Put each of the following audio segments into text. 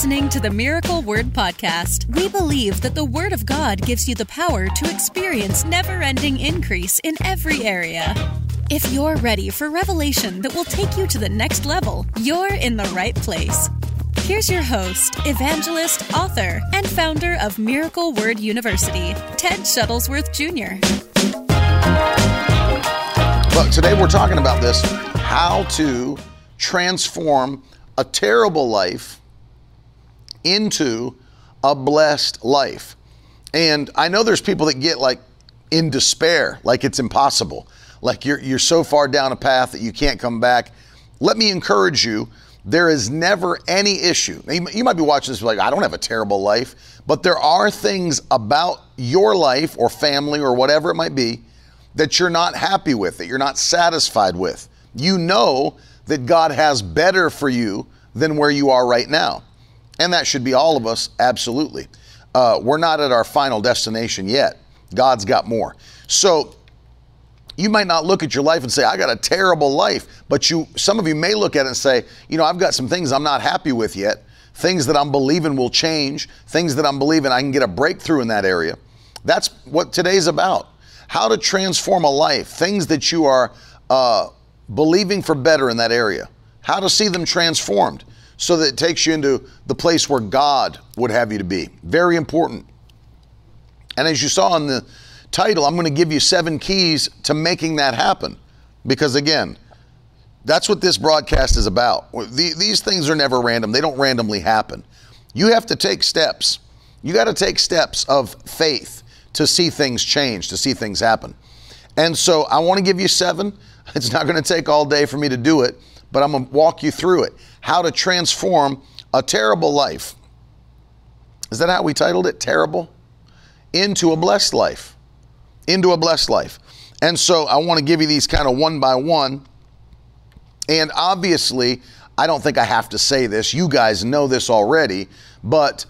listening to the Miracle Word Podcast. We believe that the Word of God gives you the power to experience never ending increase in every area. If you're ready for revelation that will take you to the next level, you're in the right place. Here's your host, evangelist, author, and founder of Miracle Word University, Ted Shuttlesworth Jr. But today we're talking about this how to transform a terrible life into a blessed life. And I know there's people that get like in despair, like it's impossible, like you're, you're so far down a path that you can't come back. Let me encourage you there is never any issue. You might be watching this like, I don't have a terrible life, but there are things about your life or family or whatever it might be that you're not happy with, that you're not satisfied with. You know that God has better for you than where you are right now. And that should be all of us, absolutely. Uh, we're not at our final destination yet. God's got more. So you might not look at your life and say, I got a terrible life. But you some of you may look at it and say, you know, I've got some things I'm not happy with yet, things that I'm believing will change, things that I'm believing I can get a breakthrough in that area. That's what today's about. How to transform a life, things that you are uh, believing for better in that area, how to see them transformed so that it takes you into the place where God would have you to be. Very important. And as you saw in the title, I'm going to give you seven keys to making that happen. Because again, that's what this broadcast is about. These things are never random, they don't randomly happen. You have to take steps. You got to take steps of faith to see things change, to see things happen. And so I want to give you seven. It's not going to take all day for me to do it but I'm going to walk you through it. How to transform a terrible life. Is that how we titled it? Terrible? Into a blessed life. Into a blessed life. And so I want to give you these kind of one by one. And obviously, I don't think I have to say this. You guys know this already, but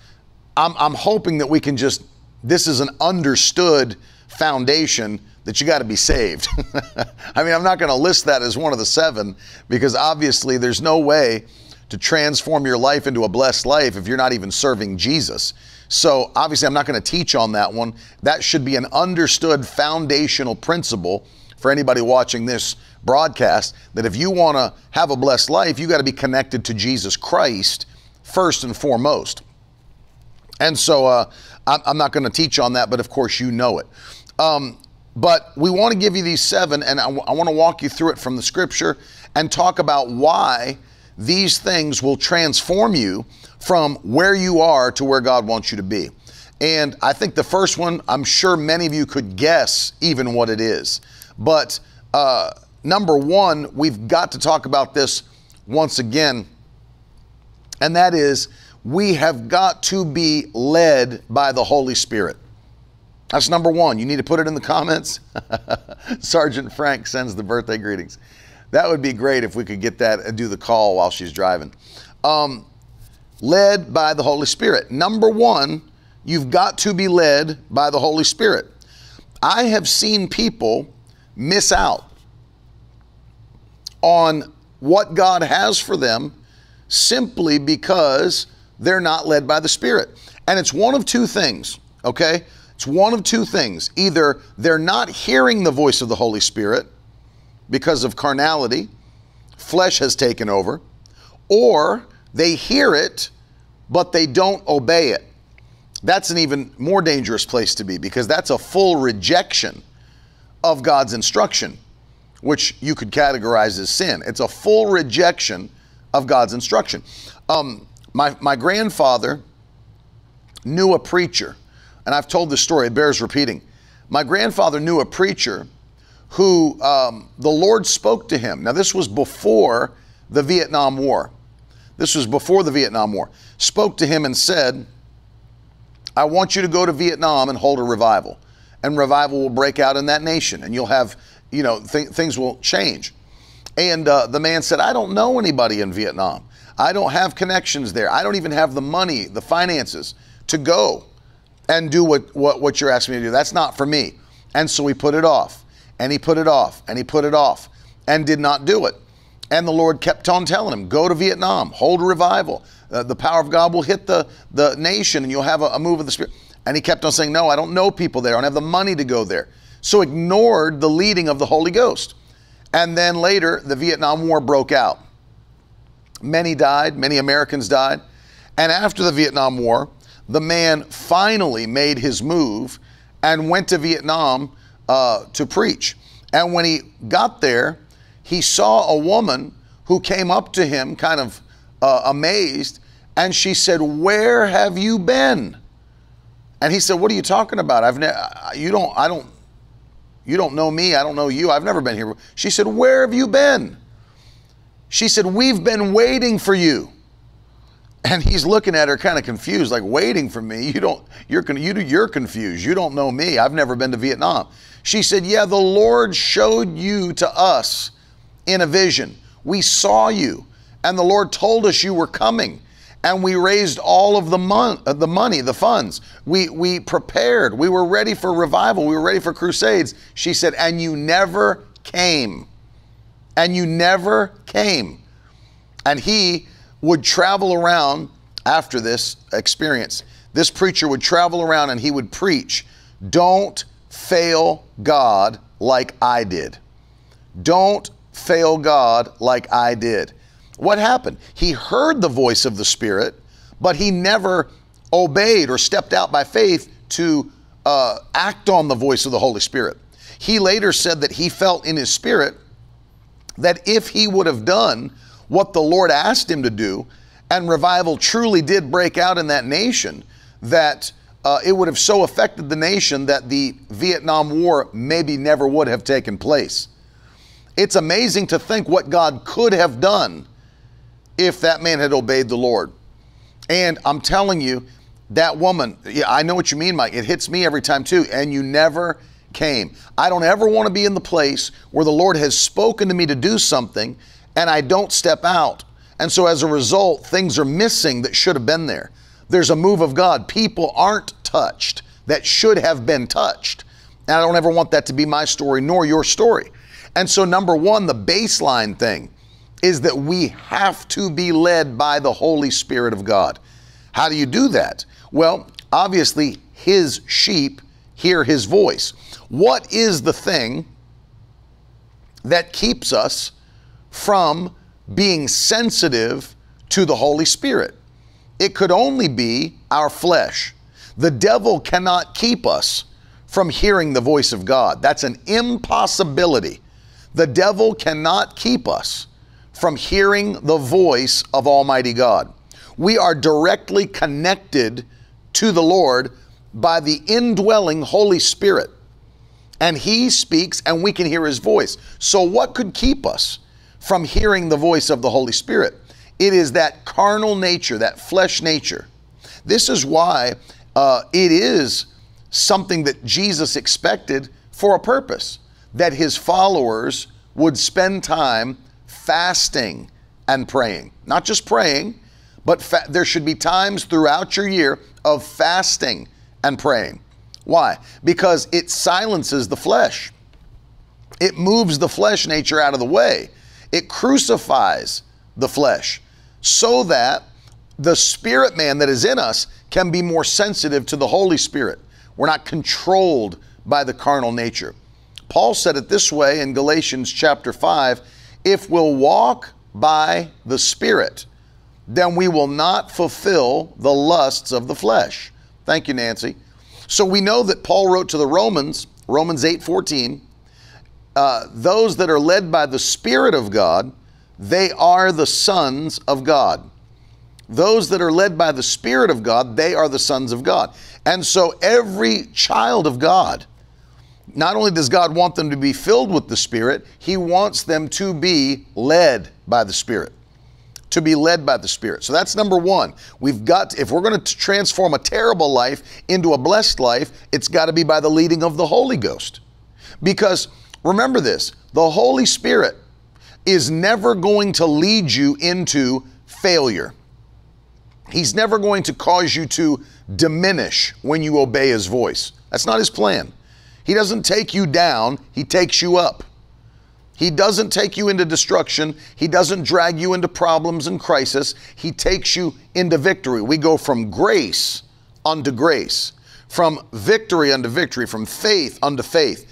I'm, I'm hoping that we can just, this is an understood foundation that you got to be saved. I mean, I'm not going to list that as one of the seven because obviously there's no way to transform your life into a blessed life if you're not even serving Jesus. So, obviously, I'm not going to teach on that one. That should be an understood foundational principle for anybody watching this broadcast that if you want to have a blessed life, you got to be connected to Jesus Christ first and foremost. And so, uh, I'm not going to teach on that, but of course, you know it. Um, but we want to give you these seven, and I, w- I want to walk you through it from the scripture and talk about why these things will transform you from where you are to where God wants you to be. And I think the first one, I'm sure many of you could guess even what it is. But uh, number one, we've got to talk about this once again, and that is we have got to be led by the Holy Spirit. That's number one. You need to put it in the comments. Sergeant Frank sends the birthday greetings. That would be great if we could get that and do the call while she's driving. Um, led by the Holy Spirit. Number one, you've got to be led by the Holy Spirit. I have seen people miss out on what God has for them simply because they're not led by the Spirit. And it's one of two things, okay? It's one of two things. Either they're not hearing the voice of the Holy Spirit because of carnality, flesh has taken over, or they hear it, but they don't obey it. That's an even more dangerous place to be because that's a full rejection of God's instruction, which you could categorize as sin. It's a full rejection of God's instruction. Um, my, my grandfather knew a preacher and I've told this story, it bears repeating. My grandfather knew a preacher who um, the Lord spoke to him. Now, this was before the Vietnam War. This was before the Vietnam War. Spoke to him and said, I want you to go to Vietnam and hold a revival. And revival will break out in that nation, and you'll have, you know, th- things will change. And uh, the man said, I don't know anybody in Vietnam. I don't have connections there. I don't even have the money, the finances to go and do what, what, what you're asking me to do. That's not for me. And so he put it off, and he put it off, and he put it off, and did not do it. And the Lord kept on telling him, go to Vietnam, hold a revival. Uh, the power of God will hit the, the nation and you'll have a, a move of the Spirit. And he kept on saying, no, I don't know people there. I don't have the money to go there. So ignored the leading of the Holy Ghost. And then later, the Vietnam War broke out. Many died, many Americans died. And after the Vietnam War, the man finally made his move and went to Vietnam uh, to preach. And when he got there, he saw a woman who came up to him, kind of uh, amazed, and she said, "Where have you been?" And he said, "What are you talking about? I've ne- you don't I don't you don't know me. I don't know you. I've never been here." She said, "Where have you been?" She said, "We've been waiting for you." And he's looking at her kind of confused, like waiting for me. You don't, you're, you, you're confused. You don't know me. I've never been to Vietnam. She said, Yeah, the Lord showed you to us in a vision. We saw you, and the Lord told us you were coming. And we raised all of the, mon- uh, the money, the funds. We, we prepared. We were ready for revival. We were ready for crusades. She said, And you never came. And you never came. And he would travel around after this experience. This preacher would travel around and he would preach, Don't fail God like I did. Don't fail God like I did. What happened? He heard the voice of the Spirit, but he never obeyed or stepped out by faith to uh, act on the voice of the Holy Spirit. He later said that he felt in his spirit that if he would have done what the Lord asked him to do, and revival truly did break out in that nation, that uh, it would have so affected the nation that the Vietnam War maybe never would have taken place. It's amazing to think what God could have done if that man had obeyed the Lord. And I'm telling you, that woman, yeah, I know what you mean, Mike. It hits me every time too. And you never came. I don't ever want to be in the place where the Lord has spoken to me to do something and I don't step out. And so as a result, things are missing that should have been there. There's a move of God. People aren't touched that should have been touched. And I don't ever want that to be my story nor your story. And so, number one, the baseline thing is that we have to be led by the Holy Spirit of God. How do you do that? Well, obviously, His sheep hear His voice. What is the thing that keeps us from being sensitive to the Holy Spirit. It could only be our flesh. The devil cannot keep us from hearing the voice of God. That's an impossibility. The devil cannot keep us from hearing the voice of Almighty God. We are directly connected to the Lord by the indwelling Holy Spirit. And He speaks and we can hear His voice. So, what could keep us? From hearing the voice of the Holy Spirit. It is that carnal nature, that flesh nature. This is why uh, it is something that Jesus expected for a purpose that his followers would spend time fasting and praying. Not just praying, but fa- there should be times throughout your year of fasting and praying. Why? Because it silences the flesh, it moves the flesh nature out of the way. It crucifies the flesh so that the spirit man that is in us can be more sensitive to the Holy Spirit. We're not controlled by the carnal nature. Paul said it this way in Galatians chapter 5 if we'll walk by the Spirit, then we will not fulfill the lusts of the flesh. Thank you, Nancy. So we know that Paul wrote to the Romans, Romans 8 14, uh, those that are led by the Spirit of God, they are the sons of God. Those that are led by the Spirit of God, they are the sons of God. And so every child of God, not only does God want them to be filled with the Spirit, He wants them to be led by the Spirit. To be led by the Spirit. So that's number one. We've got, to, if we're going to transform a terrible life into a blessed life, it's got to be by the leading of the Holy Ghost. Because Remember this the Holy Spirit is never going to lead you into failure. He's never going to cause you to diminish when you obey His voice. That's not His plan. He doesn't take you down, He takes you up. He doesn't take you into destruction. He doesn't drag you into problems and crisis. He takes you into victory. We go from grace unto grace, from victory unto victory, from faith unto faith.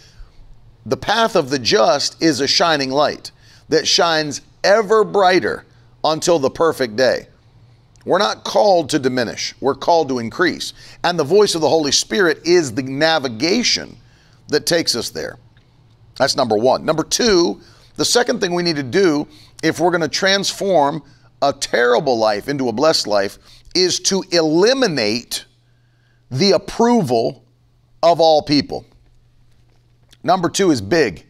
The path of the just is a shining light that shines ever brighter until the perfect day. We're not called to diminish, we're called to increase. And the voice of the Holy Spirit is the navigation that takes us there. That's number one. Number two, the second thing we need to do if we're going to transform a terrible life into a blessed life is to eliminate the approval of all people. Number two is big.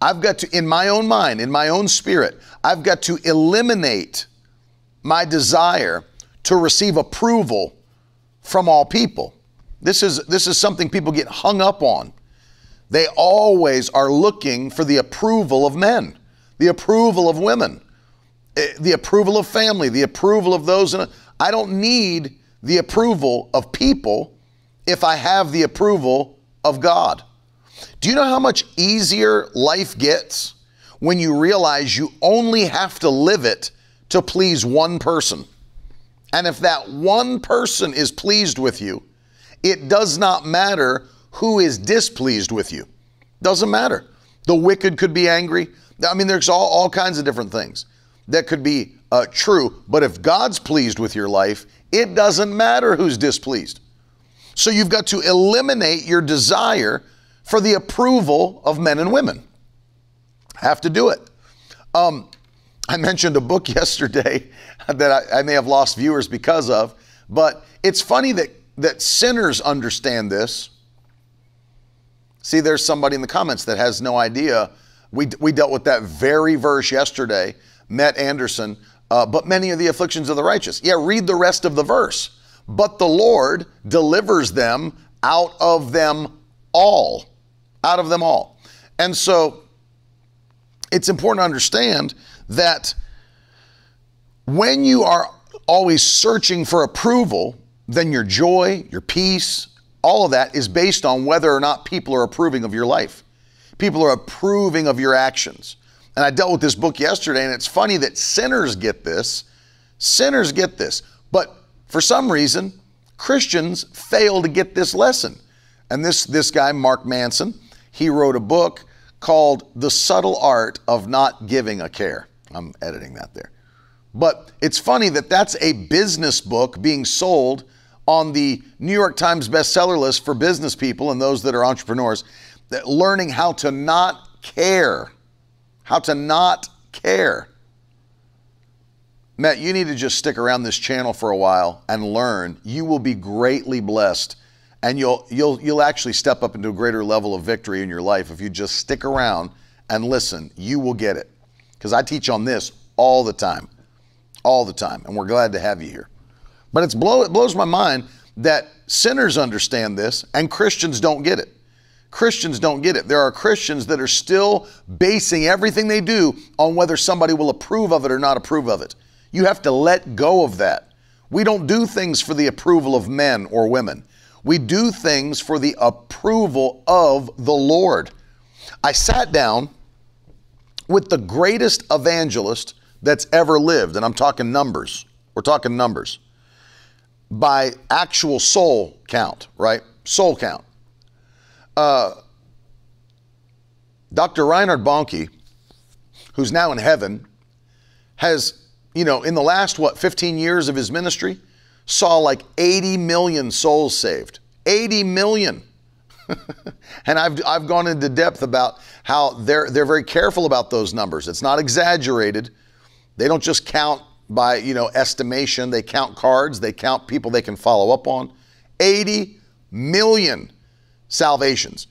I've got to, in my own mind, in my own spirit, I've got to eliminate my desire to receive approval from all people. This is, this is something people get hung up on. They always are looking for the approval of men, the approval of women, eh, the approval of family, the approval of those. In a, I don't need the approval of people if I have the approval of God. Do you know how much easier life gets when you realize you only have to live it to please one person? And if that one person is pleased with you, it does not matter who is displeased with you. Doesn't matter. The wicked could be angry. I mean, there's all, all kinds of different things that could be uh, true. But if God's pleased with your life, it doesn't matter who's displeased. So you've got to eliminate your desire for the approval of men and women. Have to do it. Um, I mentioned a book yesterday that I, I may have lost viewers because of, but it's funny that, that sinners understand this. See, there's somebody in the comments that has no idea. We, we dealt with that very verse yesterday, Matt Anderson, uh, but many of the afflictions of the righteous. Yeah, read the rest of the verse. But the Lord delivers them out of them all. Out of them all. And so it's important to understand that when you are always searching for approval, then your joy, your peace, all of that is based on whether or not people are approving of your life. People are approving of your actions. And I dealt with this book yesterday, and it's funny that sinners get this. Sinners get this. But for some reason, Christians fail to get this lesson. And this, this guy, Mark Manson, he wrote a book called The Subtle Art of Not Giving a Care. I'm editing that there. But it's funny that that's a business book being sold on the New York Times bestseller list for business people and those that are entrepreneurs, that learning how to not care. How to not care. Matt, you need to just stick around this channel for a while and learn. You will be greatly blessed and you'll you'll you'll actually step up into a greater level of victory in your life if you just stick around and listen. You will get it. Cuz I teach on this all the time. All the time and we're glad to have you here. But it's blow it blows my mind that sinners understand this and Christians don't get it. Christians don't get it. There are Christians that are still basing everything they do on whether somebody will approve of it or not approve of it. You have to let go of that. We don't do things for the approval of men or women. We do things for the approval of the Lord. I sat down with the greatest evangelist that's ever lived, and I'm talking numbers. We're talking numbers by actual soul count, right? Soul count. Uh, Dr. Reinhard Bonnke, who's now in heaven, has you know, in the last, what, 15 years of his ministry, saw like 80 million souls saved. 80 million. and I've, I've gone into depth about how they're, they're very careful about those numbers. It's not exaggerated. They don't just count by, you know, estimation. They count cards. They count people they can follow up on. 80 million salvations.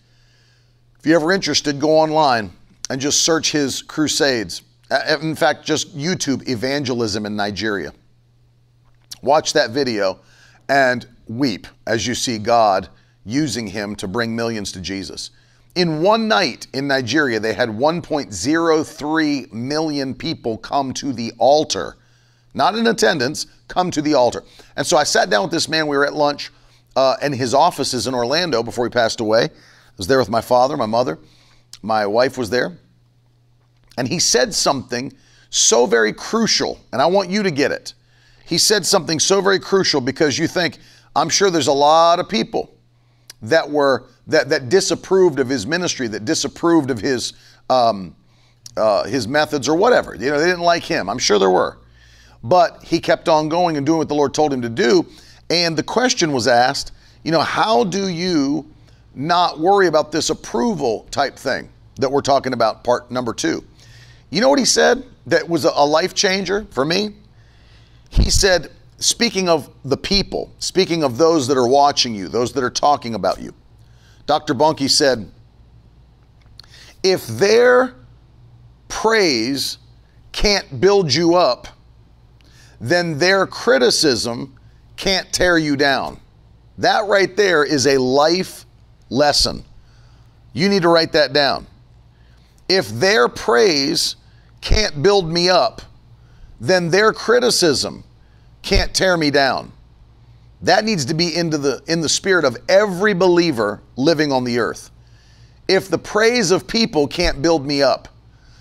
If you're ever interested, go online and just search his crusades. Uh, in fact, just YouTube evangelism in Nigeria. Watch that video and weep as you see God using him to bring millions to Jesus. In one night in Nigeria, they had 1.03 million people come to the altar, not in attendance, come to the altar. And so I sat down with this man. We were at lunch, uh, and his office is in Orlando before he passed away. I was there with my father, my mother, my wife was there. and he said something so very crucial, and I want you to get it. He said something so very crucial because you think, I'm sure there's a lot of people that were that that disapproved of his ministry, that disapproved of his um, uh, his methods or whatever. You know, they didn't like him. I'm sure there were, but he kept on going and doing what the Lord told him to do. And the question was asked, you know, how do you not worry about this approval type thing that we're talking about, part number two? You know what he said that was a life changer for me? He said, speaking of the people, speaking of those that are watching you, those that are talking about you, Dr. Bonnke said, if their praise can't build you up, then their criticism can't tear you down. That right there is a life lesson. You need to write that down. If their praise can't build me up, then their criticism can't tear me down. That needs to be into the in the spirit of every believer living on the earth. If the praise of people can't build me up,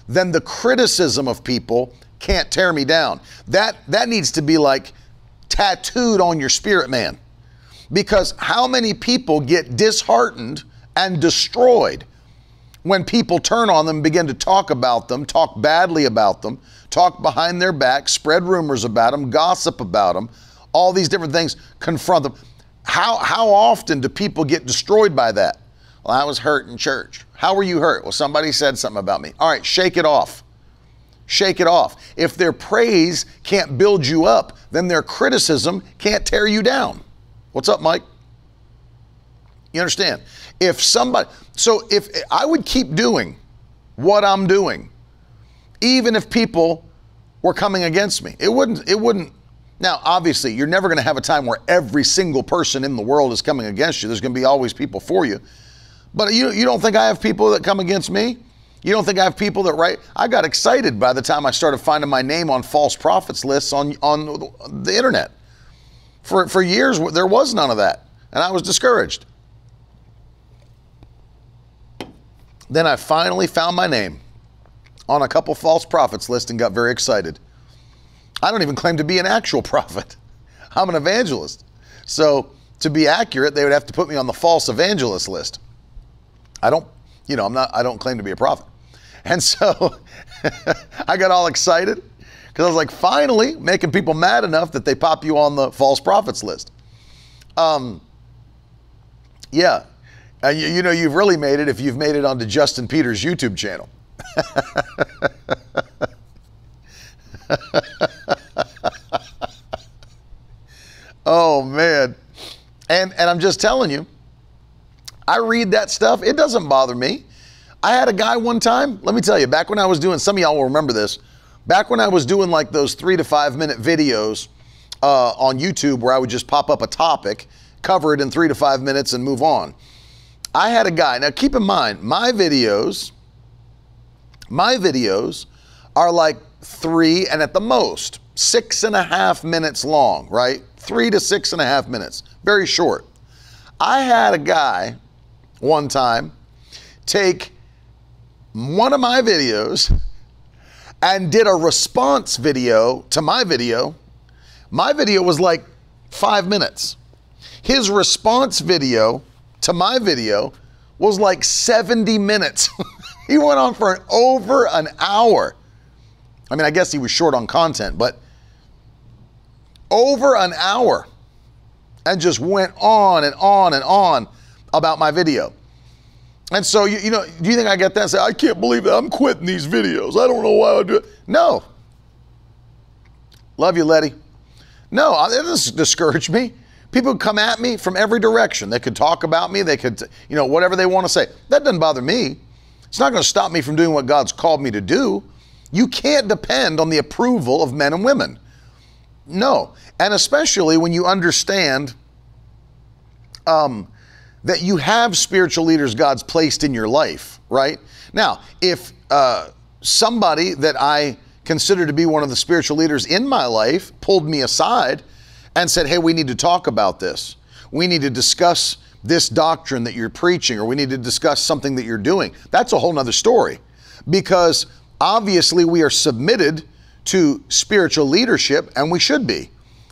then the criticism of people can't tear me down. That that needs to be like tattooed on your spirit man. Because how many people get disheartened and destroyed when people turn on them, begin to talk about them, talk badly about them, talk behind their back, spread rumors about them, gossip about them, all these different things, confront them. How, how often do people get destroyed by that? Well, I was hurt in church. How were you hurt? Well, somebody said something about me. All right, shake it off. Shake it off. If their praise can't build you up, then their criticism can't tear you down. What's up, Mike? You understand? If somebody, so if I would keep doing what I'm doing, even if people were coming against me, it wouldn't, it wouldn't. Now, obviously, you're never going to have a time where every single person in the world is coming against you. There's going to be always people for you. But you, you don't think I have people that come against me? You don't think I have people that write? I got excited by the time I started finding my name on false prophets lists on, on the internet. For, for years, there was none of that, and I was discouraged. Then I finally found my name on a couple false prophets list and got very excited. I don't even claim to be an actual prophet. I'm an evangelist. So, to be accurate, they would have to put me on the false evangelist list. I don't, you know, I'm not, I don't claim to be a prophet. And so I got all excited because I was like, finally making people mad enough that they pop you on the false prophets list. Um, yeah. And you, you know, you've really made it if you've made it onto Justin Peters' YouTube channel. oh man. And and I'm just telling you, I read that stuff. It doesn't bother me. I had a guy one time, let me tell you, back when I was doing, some of y'all will remember this, back when I was doing like those three to five minute videos uh, on YouTube where I would just pop up a topic, cover it in three to five minutes, and move on. I had a guy, now keep in mind, my videos, my videos are like three and at the most six and a half minutes long, right? Three to six and a half minutes, very short. I had a guy one time take one of my videos and did a response video to my video. My video was like five minutes. His response video to my video was like 70 minutes. he went on for an, over an hour. I mean, I guess he was short on content, but over an hour and just went on and on and on about my video. And so, you, you know, do you think I get that say, I can't believe that I'm quitting these videos? I don't know why I do it. No. Love you, Letty. No, it doesn't discourage me. People come at me from every direction. They could talk about me. They could, you know, whatever they want to say. That doesn't bother me. It's not going to stop me from doing what God's called me to do. You can't depend on the approval of men and women. No. And especially when you understand um, that you have spiritual leaders God's placed in your life, right? Now, if uh, somebody that I consider to be one of the spiritual leaders in my life pulled me aside and said, hey, we need to talk about this, we need to discuss this doctrine that you're preaching, or we need to discuss something that you're doing, that's a whole nother story because Obviously, we are submitted to spiritual leadership, and we should be.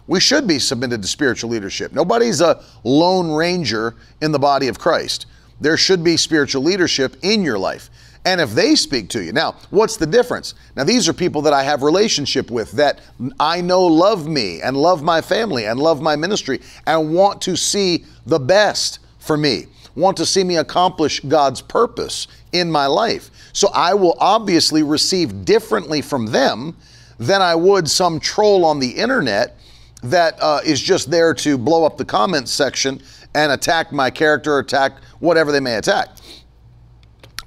We should be submitted to spiritual leadership. Nobody's a lone ranger in the body of Christ. There should be spiritual leadership in your life. And if they speak to you, now, what's the difference? Now, these are people that I have relationship with that I know love me and love my family and love my ministry and want to see the best for me, want to see me accomplish God's purpose in my life. So I will obviously receive differently from them than I would some troll on the internet that uh, is just there to blow up the comments section and attack my character, attack whatever they may attack.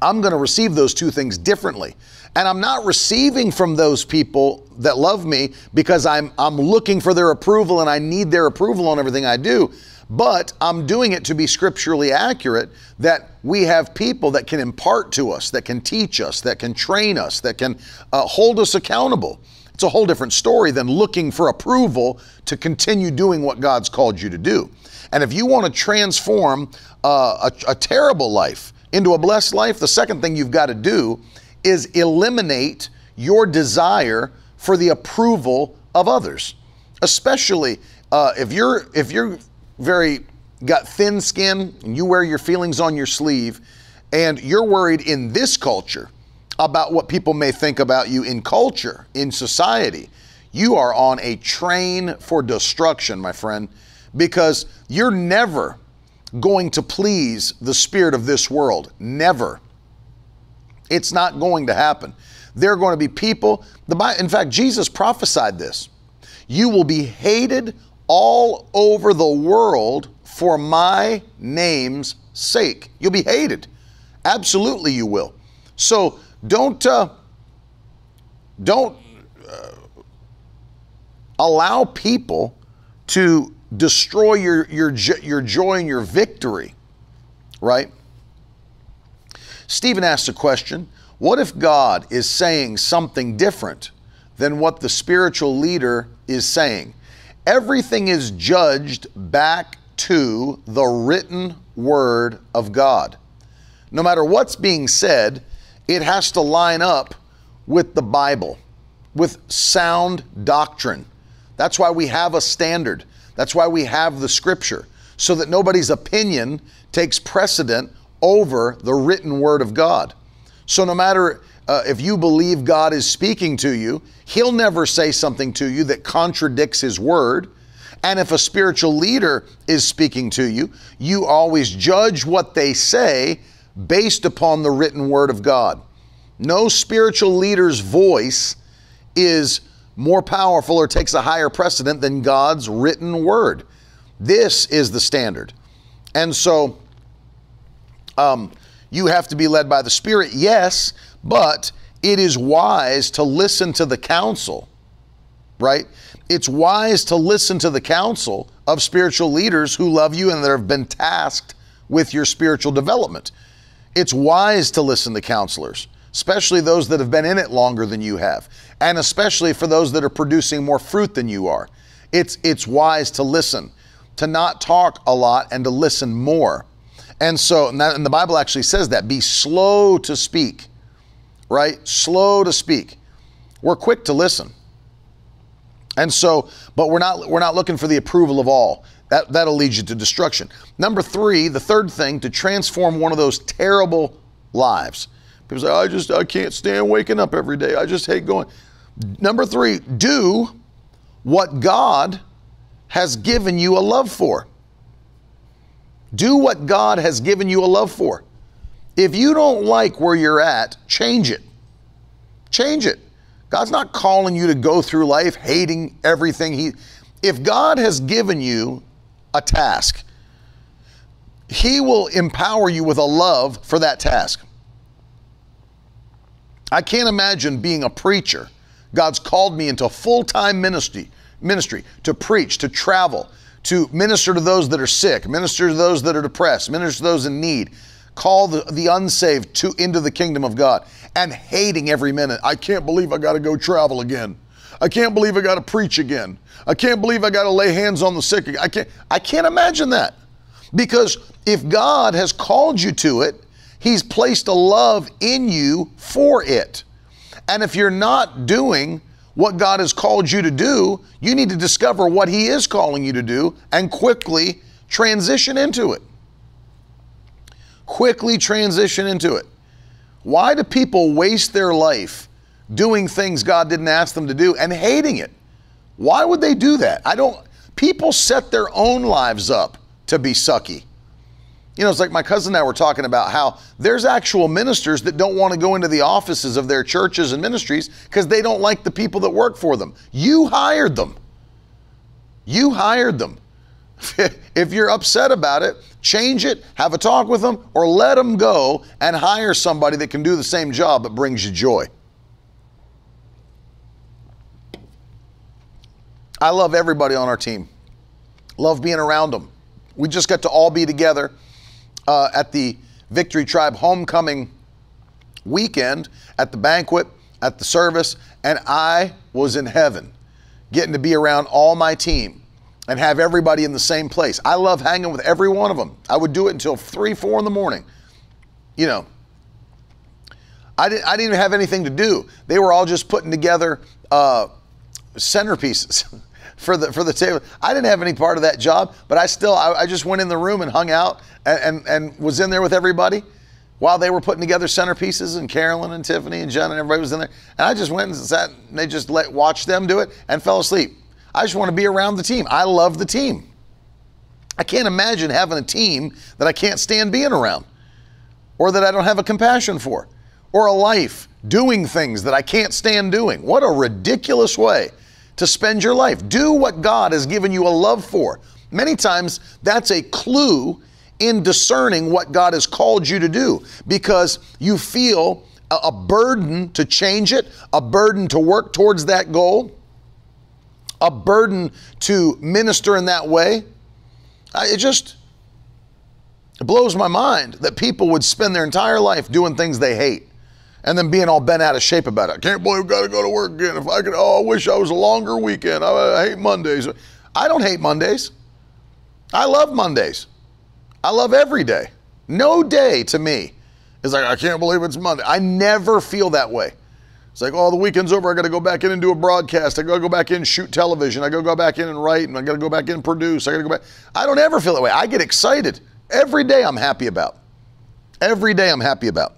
I'm going to receive those two things differently. And I'm not receiving from those people that love me because I'm, I'm looking for their approval and I need their approval on everything I do. But I'm doing it to be scripturally accurate that we have people that can impart to us, that can teach us, that can train us, that can uh, hold us accountable. It's a whole different story than looking for approval to continue doing what God's called you to do. And if you want to transform uh, a, a terrible life into a blessed life, the second thing you've got to do is eliminate your desire for the approval of others, especially uh, if you're if you're very got thin skin and you wear your feelings on your sleeve, and you're worried in this culture about what people may think about you in culture, in society. You are on a train for destruction, my friend, because you're never going to please the spirit of this world. Never. It's not going to happen. There are going to be people, the in fact, Jesus prophesied this. You will be hated all over the world for my name's sake. You'll be hated. Absolutely, you will. So don't uh, don't uh, allow people to destroy your your your joy and your victory. Right? Stephen asks a question. What if God is saying something different than what the spiritual leader is saying? Everything is judged back to the written word of God. No matter what's being said, it has to line up with the Bible, with sound doctrine. That's why we have a standard. That's why we have the scripture, so that nobody's opinion takes precedent over the written word of God. So no matter uh, if you believe God is speaking to you, He'll never say something to you that contradicts His word. And if a spiritual leader is speaking to you, you always judge what they say based upon the written word of God. No spiritual leader's voice is more powerful or takes a higher precedent than God's written word. This is the standard. And so um, you have to be led by the Spirit, yes, but it is wise to listen to the counsel, right? It's wise to listen to the counsel of spiritual leaders who love you and that have been tasked with your spiritual development. It's wise to listen to counselors, especially those that have been in it longer than you have, and especially for those that are producing more fruit than you are. It's, it's wise to listen, to not talk a lot and to listen more. And so, and, that, and the Bible actually says that be slow to speak, right? Slow to speak. We're quick to listen. And so, but we're not we're not looking for the approval of all. That, that'll lead you to destruction. Number three, the third thing to transform one of those terrible lives. People say, I just I can't stand waking up every day. I just hate going. Number three, do what God has given you a love for. Do what God has given you a love for. If you don't like where you're at, change it. Change it. God's not calling you to go through life hating everything he if God has given you a task. He will empower you with a love for that task. I can't imagine being a preacher. God's called me into full-time ministry, ministry to preach, to travel, to minister to those that are sick, minister to those that are depressed, minister to those in need, call the, the unsaved to into the kingdom of God, and hating every minute. I can't believe I got to go travel again. I can't believe I got to preach again. I can't believe I got to lay hands on the sick. I can't I can't imagine that. Because if God has called you to it, he's placed a love in you for it. And if you're not doing what God has called you to do, you need to discover what He is calling you to do and quickly transition into it. Quickly transition into it. Why do people waste their life doing things God didn't ask them to do and hating it? Why would they do that? I don't, people set their own lives up to be sucky. You know, it's like my cousin and I were talking about how there's actual ministers that don't want to go into the offices of their churches and ministries because they don't like the people that work for them. You hired them. You hired them. if you're upset about it, change it, have a talk with them, or let them go and hire somebody that can do the same job but brings you joy. I love everybody on our team. Love being around them. We just got to all be together uh, at the Victory Tribe homecoming weekend at the banquet, at the service, and I was in heaven getting to be around all my team and have everybody in the same place. I love hanging with every one of them. I would do it until three, four in the morning. You know, I didn't, I didn't even have anything to do. They were all just putting together uh, centerpieces. for the for the table. I didn't have any part of that job, but I still I, I just went in the room and hung out and, and, and was in there with everybody while they were putting together centerpieces and Carolyn and Tiffany and Jen and everybody was in there. And I just went and sat and they just let watched them do it and fell asleep. I just want to be around the team. I love the team. I can't imagine having a team that I can't stand being around or that I don't have a compassion for or a life doing things that I can't stand doing. What a ridiculous way to spend your life. Do what God has given you a love for. Many times that's a clue in discerning what God has called you to do because you feel a, burden to change it, a burden to work towards that goal, a burden to minister in that way. It just it blows my mind that people would spend their entire life doing things they hate and then being all bent out of shape about it. I can't believe I've got to go to work again. If I could, oh, I wish I was a longer weekend. I, I hate Mondays. I don't hate Mondays. I love Mondays. I love every day. No day to me is like, I can't believe it's Monday. I never feel that way. It's like, oh, the weekend's over. I got to go back in and do a broadcast. I got to go back in and shoot television. I got to go back in and write, and I got to go back in and produce. I got to go back. I don't ever feel that way. I get excited. Every day I'm happy about. Every day I'm happy about.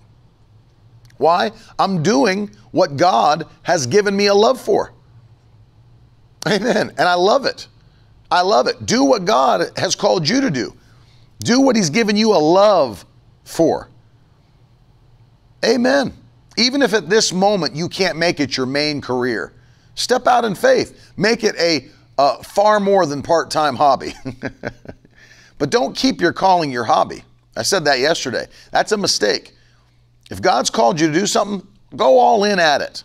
Why? I'm doing what God has given me a love for. Amen. And I love it. I love it. Do what God has called you to do. Do what He's given you a love for. Amen. Even if at this moment you can't make it your main career, step out in faith. Make it a uh, far more than part time hobby. but don't keep your calling your hobby. I said that yesterday. That's a mistake. If God's called you to do something, go all in at it.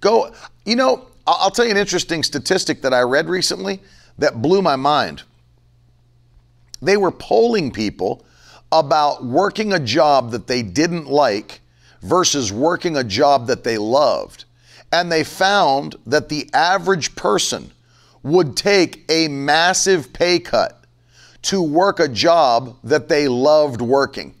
Go, you know, I'll tell you an interesting statistic that I read recently that blew my mind. They were polling people about working a job that they didn't like versus working a job that they loved. And they found that the average person would take a massive pay cut to work a job that they loved working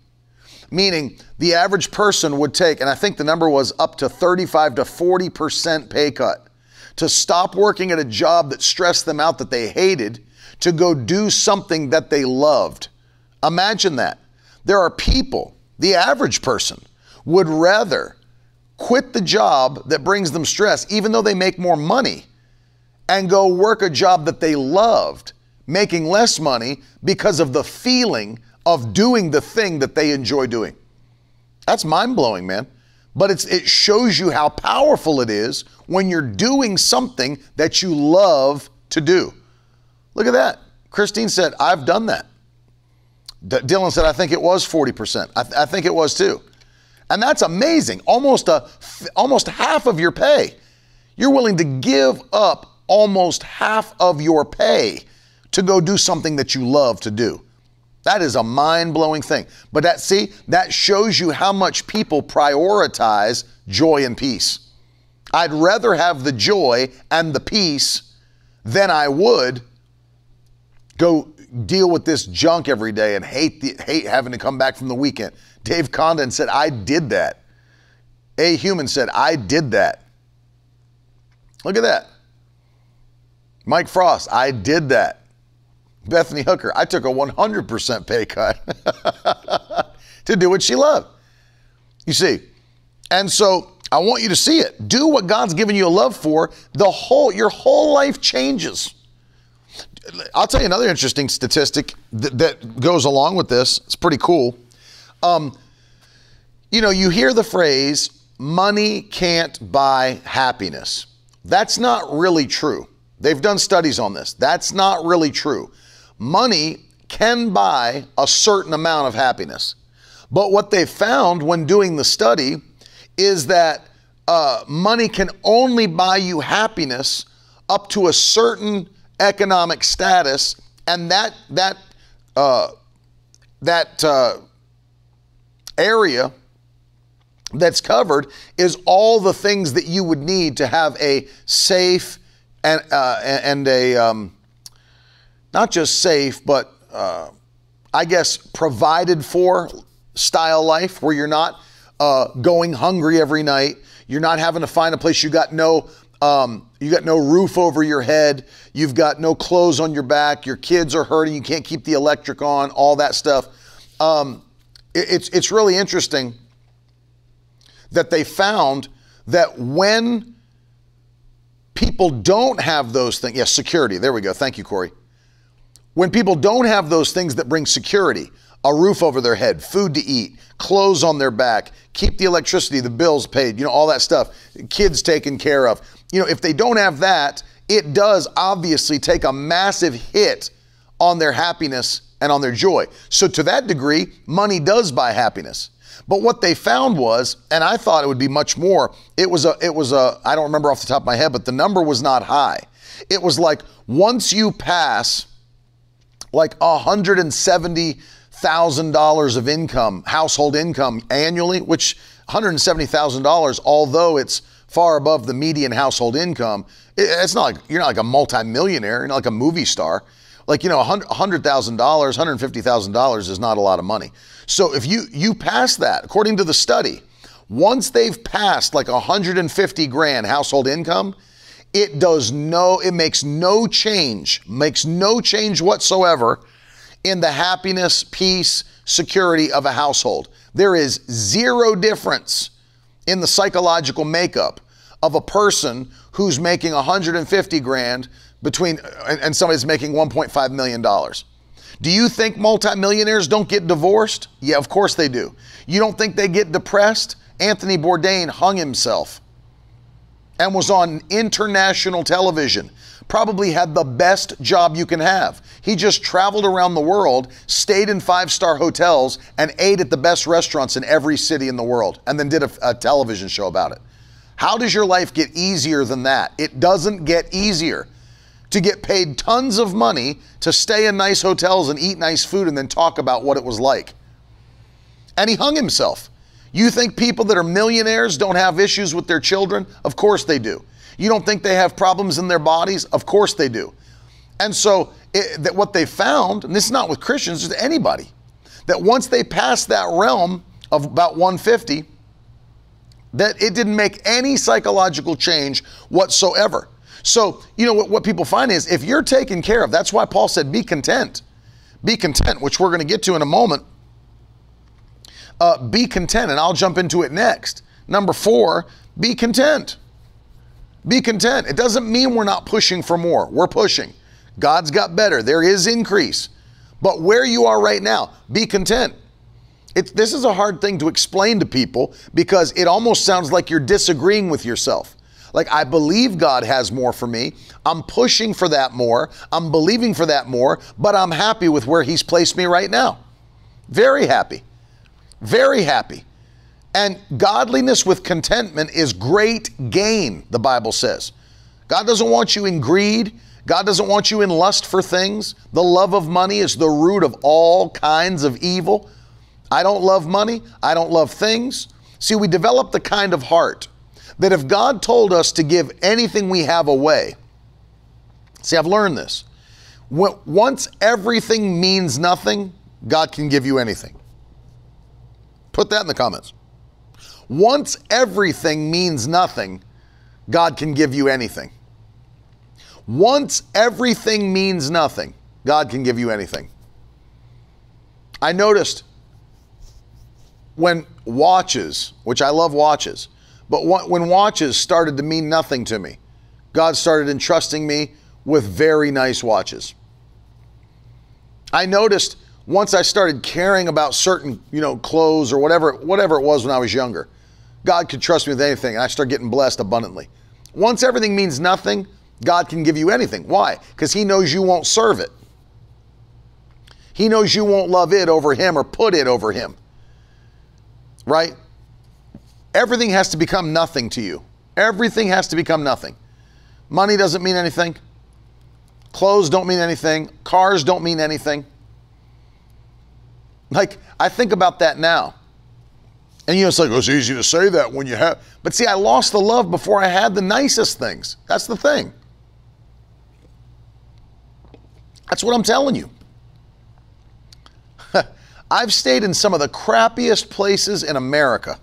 meaning the average person would take, and I think the number was up to 35 to 40% pay cut to stop working at a job that stressed them out that they hated to go do something that they loved. Imagine that. There are people, the average person, would rather quit the job that brings them stress, even though they make more money, and go work a job that they loved, making less money because of the feeling of doing the thing that they enjoy doing. That's mind blowing, man. But it shows you how powerful it is when you're doing something that you love to do. Look at that. Christine said, I've done that. D- Dylan said, I think it was 40%. I, th- I think it was too. And that's amazing. Almost a almost half of your pay. You're willing to give up almost half of your pay to go do something that you love to do. That is a mind blowing thing. But that, see, that shows you how much people prioritize joy and peace. I'd rather have the joy and the peace than I would go deal with this junk every day and hate the, hate having to come back from the weekend. Dave Condon said, I did that. A human said, I did that. Look at that. Mike Frost, I did that. Bethany Hooker, I took a 100% pay cut to do what she loved. You see, and so I want you to see it. Do what God's given you a love for. The whole your whole life changes. I'll tell you another interesting statistic that, that goes along with this. It's pretty cool. Um, you know, you hear the phrase "money can't buy happiness." That's not really true. They've done studies on this. That's not really true. Money can buy a certain amount of happiness. But what they found when doing the study is that uh, money can only buy you happiness up to a certain economic status, and that that uh, that uh, area that's covered is all the things that you would need to have a safe and uh, and a um, not just safe, but uh, I guess provided for style life where you're not uh, going hungry every night. You're not having to find a place you got no um, you got no roof over your head. You've got no clothes on your back. Your kids are hurting. You can't keep the electric on. All that stuff. Um, it's it's really interesting that they found that when people don't have those things, yes, security. There we go. Thank you, Corey. When people don't have those things that bring security, a roof over their head, food to eat, clothes on their back, keep the electricity, the bills paid, you know, all that stuff, kids taken care of. You know, if they don't have that, it does obviously take a massive hit on their happiness and on their joy. So, to that degree, money does buy happiness. But what they found was, and I thought it would be much more, it was a, it was a, I don't remember off the top of my head, but the number was not high. It was like once you pass like $170,000 of income, household income annually, which $170,000, although it's far above the median household income, it's not like you're not like a multimillionaire, you're not like a movie star. Like, you know, $100,000, $150,000 is not a lot of money. So if you you pass that, according to the study, once they've passed like 150 grand household income, it does no, it makes no change, makes no change whatsoever in the happiness, peace, security of a household. There is zero difference in the psychological makeup of a person who's making 150 grand between and somebody's making 1.5 million dollars. Do you think multimillionaires don't get divorced? Yeah, of course they do. You don't think they get depressed? Anthony Bourdain hung himself and was on international television. Probably had the best job you can have. He just traveled around the world, stayed in five star hotels, and ate at the best restaurants in every city in the world, and then did a, a, television show about it. How does your life get easier than that? It doesn't get easier. To get paid tons of money to stay in nice hotels and eat nice food and then talk about what it was like. And he hung himself. You think people that are millionaires don't have issues with their children? Of course they do. You don't think they have problems in their bodies? Of course they do. And so, it, that what they found, and this is not with Christians, just anybody, that once they passed that realm of about 150, that it didn't make any psychological change whatsoever. So, you know, what, what people find is if you're taken care of, that's why Paul said, be content. Be content, which we're going to get to in a moment uh, be content, and I'll jump into it next. Number four, be content. Be content. It doesn't mean we're not pushing for more. We're pushing. God's got better. There is increase. But where you are right now, be content. It, this is a hard thing to explain to people because it almost sounds like you're disagreeing with yourself. Like, I believe God has more for me. I'm pushing for that more. I'm believing for that more, but I'm happy with where He's placed me right now. Very happy. Very happy. And godliness with contentment is great gain, the Bible says. God doesn't want you in greed. God doesn't want you in lust for things. The love of money is the root of all kinds of evil. I don't love money. I don't love things. See, we develop the kind of heart that if God told us to give anything we have away, see, I've learned this. Once everything means nothing, God can give you anything. Put that in the comments. Once everything means nothing, God can give you anything. Once everything means nothing, God can give you anything. I noticed when watches, which I love watches, but when watches started to mean nothing to me, God started entrusting me with very nice watches. I noticed once I started caring about certain, you know, clothes or whatever, whatever it was when I was younger, God could trust me with anything, and I start getting blessed abundantly. Once everything means nothing, God can give you anything. Why? Because He knows you won't serve it. He knows you won't love it over Him or put it over Him. Right? Everything has to become nothing to you. Everything has to become nothing. Money doesn't mean anything. Clothes don't mean anything. Cars don't mean anything. Like, I think about that now. And you know, it's like, oh, it's easy to say that when you have. But see, I lost the love before I had the nicest things. That's the thing. That's what I'm telling you. I've stayed in some of the crappiest places in America.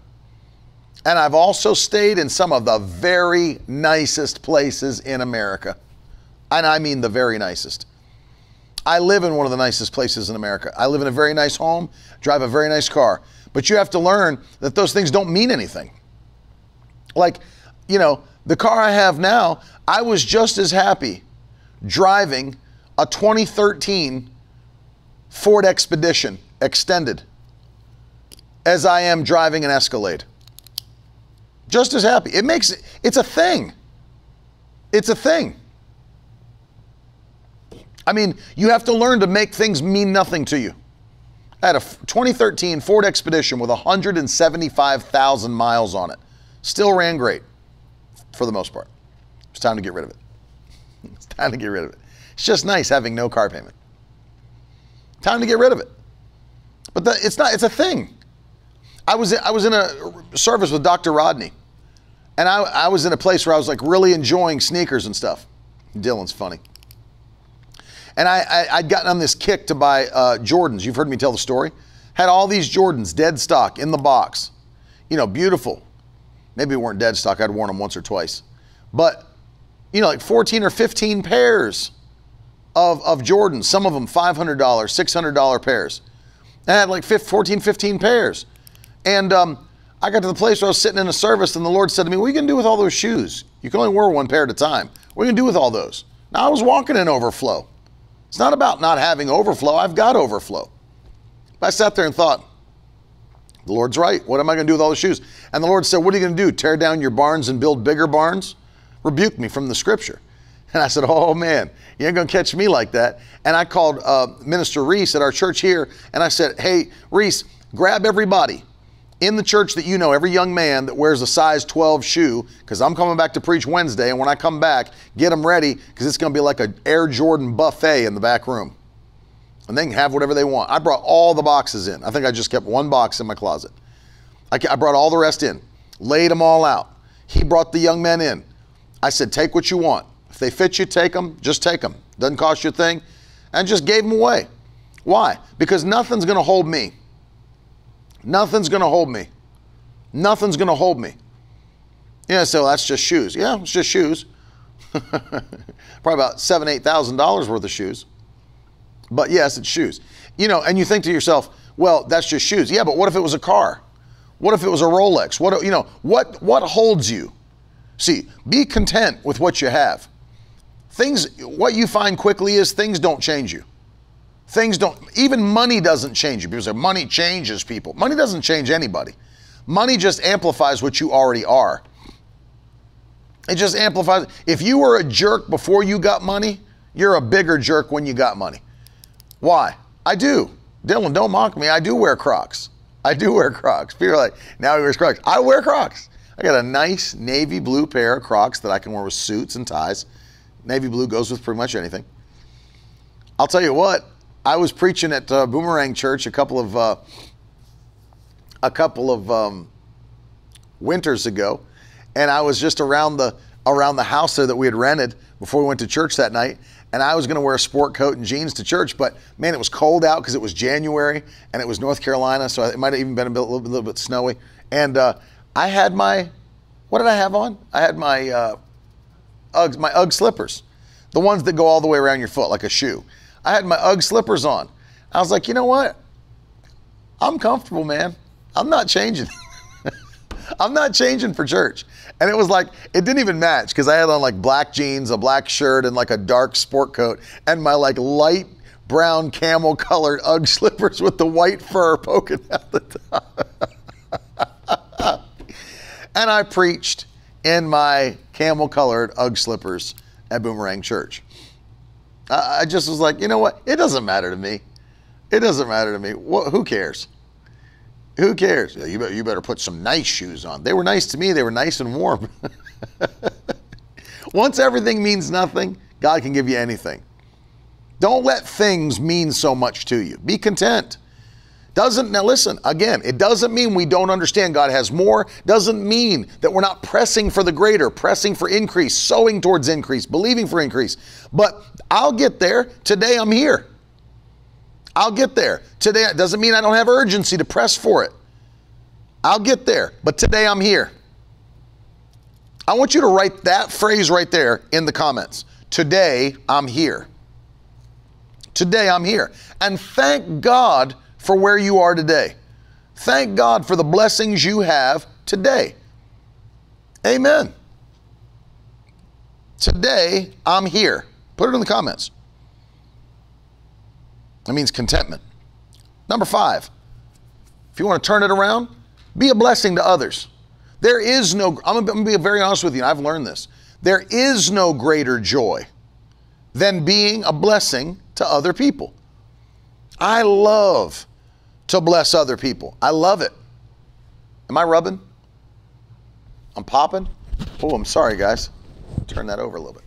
And I've also stayed in some of the very nicest places in America. And I mean the very nicest. I live in one of the nicest places in America. I live in a very nice home, drive a very nice car. But you have to learn that those things don't mean anything. Like, you know, the car I have now, I was just as happy driving a 2013 Ford Expedition extended as I am driving an Escalade. Just as happy. It makes it's a thing. It's a thing. I mean, you have to learn to make things mean nothing to you. I had a 2013 Ford Expedition with 175,000 miles on it. Still ran great for the most part. It's time to get rid of it. It's time to get rid of it. It's just nice having no car payment. Time to get rid of it. But the, it's not, it's a thing. I was, I was in a service with Dr. Rodney, and I, I was in a place where I was like really enjoying sneakers and stuff. Dylan's funny. And I, I, would gotten on this kick to buy uh, Jordans. You've heard me tell the story. Had all these Jordans, dead stock, in the box. You know, beautiful. Maybe weren't dead stock. I'd worn them once or twice. But, you know, like 14 or 15 pairs of, of Jordans. Some of them $500, $600 pairs. I had like 14, 15 pairs. And um, I got to the place where I was sitting in a service, and the Lord said to me, What are you going to do with all those shoes? You can only wear one pair at a time. What are you going to do with all those? Now, I was walking in overflow. It's not about not having overflow. I've got overflow. But I sat there and thought, the Lord's right. What am I going to do with all the shoes? And the Lord said, What are you going to do? Tear down your barns and build bigger barns? Rebuke me from the scripture. And I said, Oh man, you ain't to catch me like that. And I called uh, Minister Reese at our church here and I said, Hey, Reese, grab everybody in the church that you know, every young man that wears a size 12 shoe, because I'm coming back to preach Wednesday, and when I come back, get them ready, because it's going to be like an Air Jordan buffet in the back room. And they can have whatever they want. I brought all the boxes in. I think I just kept one box in my closet. I, I brought all the rest in, laid them all out. He brought the young men in. I said, take what you want. If they fit you, take them. Just take them. Doesn't cost you a thing. And just gave them away. Why? Because nothing's going to hold me. Nothing's going to hold me. Nothing's going to hold me. Yeah, so that's just shoes. Yeah, it's just shoes. Probably about seven, eight thousand dollars worth of shoes. But yes, it's shoes. You know, and you think to yourself, well, that's just shoes. Yeah, but what if it was a car? What if it was a Rolex? What you know, what what holds you? See, be content with what you have. Things what you find quickly is things don't change you. Things don't, even money doesn't change you. People say money changes people. Money doesn't change anybody. Money just amplifies what you already are. It just amplifies. If you were a jerk before you got money, you're a bigger jerk when you got money. Why? I do. Dylan, don't mock me. I do wear Crocs. I do wear Crocs. People are like, now he wears Crocs. I wear Crocs. I got a nice navy blue pair of Crocs that I can wear with suits and ties. Navy blue goes with pretty much anything. I'll tell you what, I was preaching at uh, Boomerang Church a couple of uh, a couple of um, winters ago, and I was just around the around the house there that we had rented before we went to church that night. And I was going to wear a sport coat and jeans to church, but man, it was cold out because it was January and it was North Carolina, so it might have even been a, bit, a little, little, bit snowy. And uh, I had my, what did I have on? I had my uh, Uggs, my UGG slippers. the ones that go all the way around your foot like a shoe. I had my UGG slippers on. I was like, you know what? I'm comfortable, man. I'm not changing. I'm not changing for church. And it was like, it didn't even match because I had on like black jeans, a black shirt, and like a dark sport coat, and my like light brown camel colored UGG slippers with the white fur poking out the top. and I preached in my camel colored UGG slippers at Boomerang Church. I just was like, you know what? It doesn't matter to me. It doesn't matter to me. who cares? Who cares? You better, you better put some nice shoes on. They were nice to me. They were nice and warm. Once everything means nothing, God can give you anything. Don't let things mean so much to you. Be content. Doesn't now listen again, it doesn't mean we don't understand God has more, doesn't mean that we're not pressing for the greater, pressing for increase, sowing towards increase, believing for increase. But I'll get there. Today I'm here. I'll get there. Today doesn't mean I don't have urgency to press for it. I'll get there, but today I'm here. I want you to write that phrase right there in the comments. Today I'm here. Today I'm here. And thank God for where you are today. Thank God for the blessings you have today. Amen. Today, I'm here. Put it in the comments. That means contentment. Number five, if you want to turn it around, be a blessing to others. There is no, I'm going to be very honest with you, I've learned this. There is no greater joy than being a blessing to other people. I love to bless other people. I love it. Am I rubbing? I'm popping? Oh, I'm sorry, guys. Turn that over a little bit.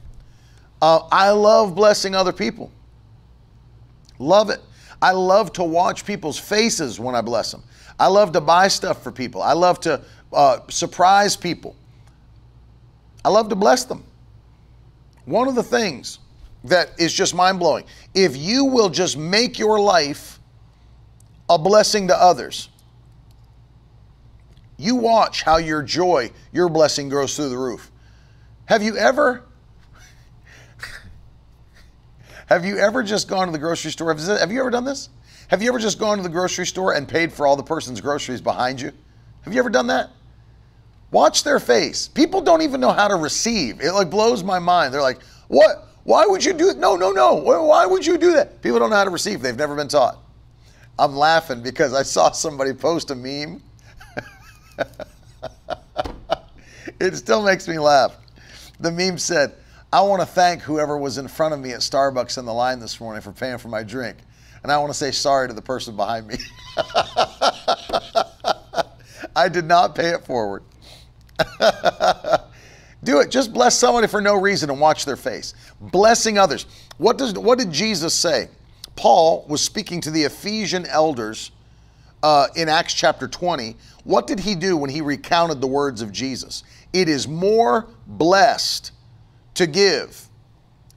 Uh, I love blessing other people. Love it. I love to watch people's faces when I bless them. I love to buy stuff for people. I love to uh, surprise people. I love to bless them. One of the things that is just mind blowing if you will just make your life a blessing to others. You watch how your joy, your blessing grows through the roof. Have you ever have you ever just gone to the grocery store? Have you ever done this? Have you ever just gone to the grocery store and paid for all the person's groceries behind you? Have you ever done that? Watch their face. People don't even know how to receive. It like blows my mind. They're like, "What? Why would you do? No, no, no. Why would you do that?" People don't know how to receive. They've never been taught. I'm laughing because I saw somebody post a meme. it still makes me laugh. The meme said, I want to thank whoever was in front of me at Starbucks in the line this morning for paying for my drink. And I want to say sorry to the person behind me. I did not pay it forward. Do it. Just bless somebody for no reason and watch their face. Blessing others. What does what did Jesus say? Paul was speaking to the Ephesian elders uh, in Acts chapter 20. What did he do when he recounted the words of Jesus? It is more blessed to give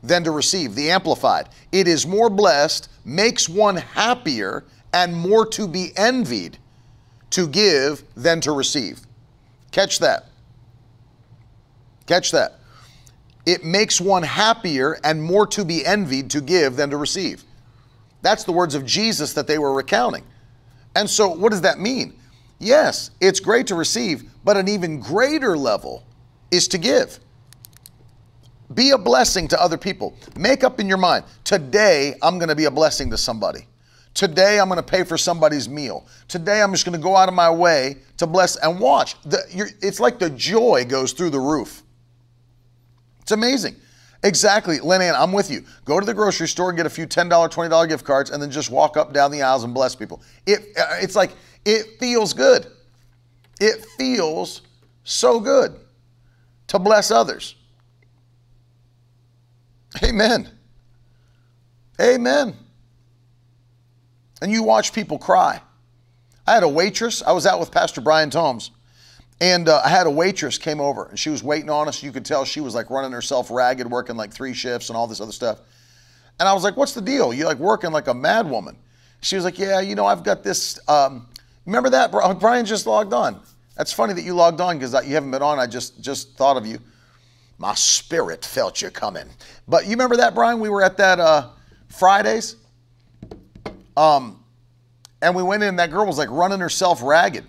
than to receive. The Amplified. It is more blessed, makes one happier, and more to be envied to give than to receive. Catch that. Catch that. It makes one happier and more to be envied to give than to receive. That's the words of Jesus that they were recounting. And so, what does that mean? Yes, it's great to receive, but an even greater level is to give. Be a blessing to other people. Make up in your mind today, I'm going to be a blessing to somebody. Today, I'm going to pay for somebody's meal. Today, I'm just going to go out of my way to bless and watch. The, it's like the joy goes through the roof. It's amazing. Exactly, Lennon, I'm with you. Go to the grocery store and get a few $10, $20 gift cards and then just walk up down the aisles and bless people. It, uh, it's like, it feels good. It feels so good to bless others. Amen. Amen. And you watch people cry. I had a waitress, I was out with Pastor Brian Tomes and uh, I had a waitress came over and she was waiting on us. You could tell she was like running herself ragged, working like three shifts and all this other stuff. And I was like, "What's the deal? You like working like a mad woman?" She was like, "Yeah, you know, I've got this. Um, remember that Brian just logged on. That's funny that you logged on because you haven't been on. I just just thought of you. My spirit felt you coming. But you remember that, Brian? We were at that uh, Fridays. Um, and we went in, that girl was like running herself ragged.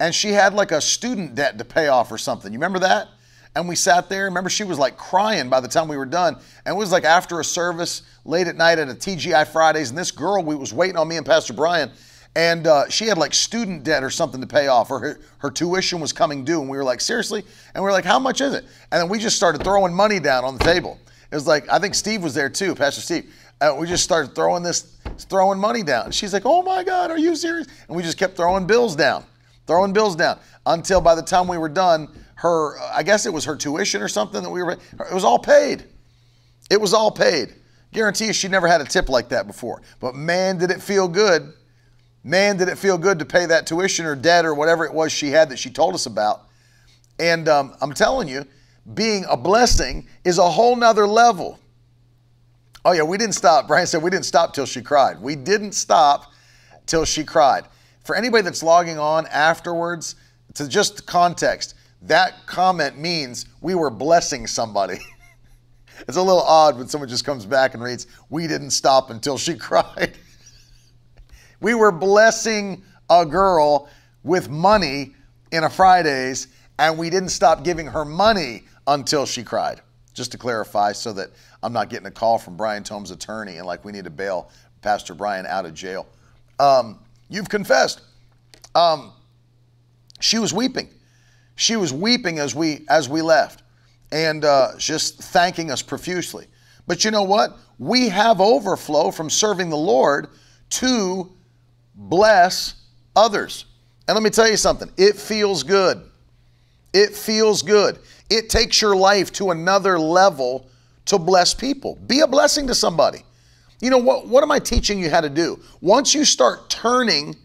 And she had like a student debt to pay off or something. You remember that? And we sat there. Remember, she was like crying by the time we were done. And it was like after a service late at night at a TGI Fridays. And this girl, we was waiting on me and Pastor Brian. And uh, she had like student debt or something to pay off, or her, her tuition was coming due. And we were like, seriously? And we were like, how much is it? And then we just started throwing money down on the table. It was like, I think Steve was there too, Pastor Steve. We just started throwing this, throwing money down. She's like, oh my God, are you serious? And we just kept throwing bills down, throwing bills down until by the time we were done, her, I guess it was her tuition or something that we were, it was all paid. It was all paid. Guarantee you she never had a tip like that before. But man, did it feel good. Man, did it feel good to pay that tuition or debt or whatever it was she had that she told us about. And um, I'm telling you, being a blessing is a whole nother level. Oh, yeah, we didn't stop. Brian said we didn't stop till she cried. We didn't stop till she cried. For anybody that's logging on afterwards, to just context, that comment means we were blessing somebody. it's a little odd when someone just comes back and reads, We didn't stop until she cried. we were blessing a girl with money in a Fridays, and we didn't stop giving her money until she cried. Just to clarify, so that I'm not getting a call from Brian Tome's attorney and like we need to bail Pastor Brian out of jail. Um, you've confessed. Um, she was weeping. She was weeping as we as we left, and uh, just thanking us profusely. But you know what? We have overflow from serving the Lord to bless others. And let me tell you something. It feels good. It feels good. It takes your life to another level to bless people. Be a blessing to somebody. You know what? What am I teaching you how to do? Once you start turning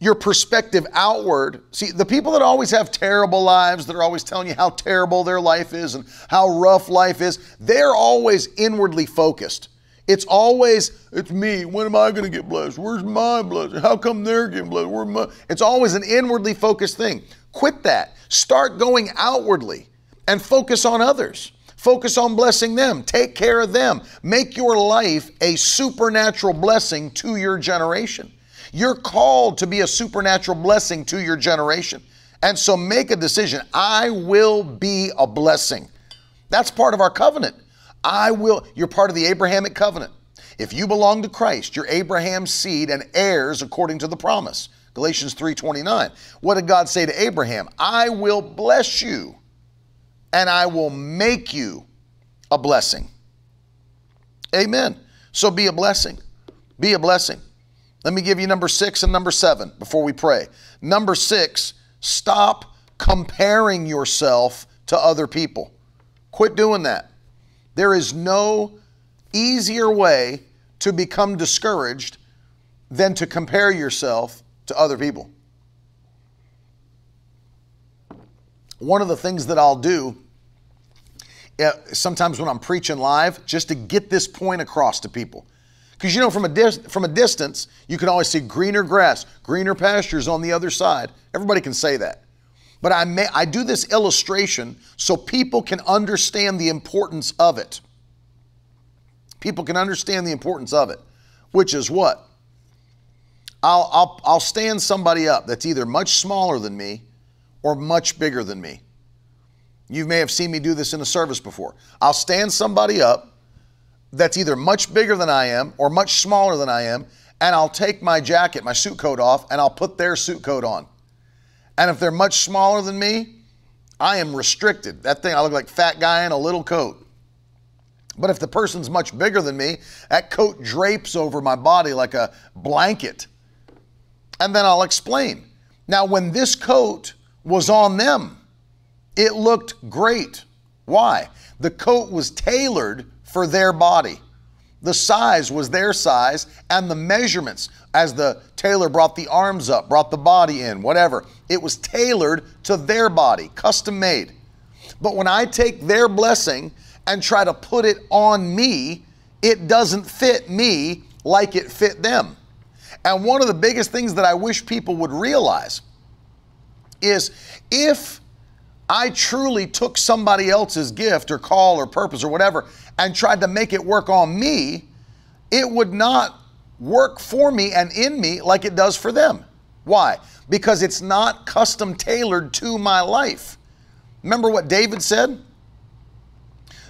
your perspective outward. See, the people that always have terrible lives, that are always telling you how terrible their life is and how rough life is, they're always inwardly focused. It's always, it's me. When am I going to get blessed? Where's my blessing? How come they're getting blessed? Where my? It's always an inwardly focused thing. Quit that. Start going outwardly and focus on others. Focus on blessing them. Take care of them. Make your life a supernatural blessing to your generation. You're called to be a supernatural blessing to your generation. And so make a decision. I will be a blessing. That's part of our covenant. I will, you're part of the Abrahamic covenant. If you belong to Christ, you're Abraham's seed and heirs according to the promise. Galatians 3:29. What did God say to Abraham? I will bless you and I will make you a blessing. Amen. So be a blessing. Be a blessing. Let me give you number six and number seven before we pray. Number six, stop comparing yourself to other people. Quit doing that. There is no easier way to become discouraged than to compare yourself to other people. One of the things that I'll do Uh, sometimes when I'm preaching live, just to get this point across to people, because you know, from a, dis- from a distance, you can always see greener grass, greener pastures on the other side. Everybody can say that. But I, may, I do this illustration so people can understand the importance of it. People can understand the importance of it, which is what? I'll, I'll, I'll stand somebody up that's either much smaller than me or much bigger than me. You may have seen me do this in a service before. I'll stand somebody up that's either much bigger than I am or much smaller than I am, and I'll take my jacket, my suit coat off, and I'll put their suit coat on. And if they're much smaller than me, I am restricted. That thing, I look like fat guy in a little coat. But if the person's much bigger than me, that coat drapes over my body like a blanket. And then I'll explain. Now, when this coat was on them, it looked great. Why? The coat was tailored for their body. The size was their size, and the measurements, as the tailor brought the arms up, brought the body in, whatever, it was tailored to their body, custom made. But when I take their blessing and try to put it on me, it doesn't fit me like it fit them. And one of the biggest things that I wish people would realize is if I truly took somebody else's gift or call or purpose or whatever and tried to make it work on me, it would not work for me and in me like it does for them. Why? Because it's not custom tailored to my life. Remember what David said?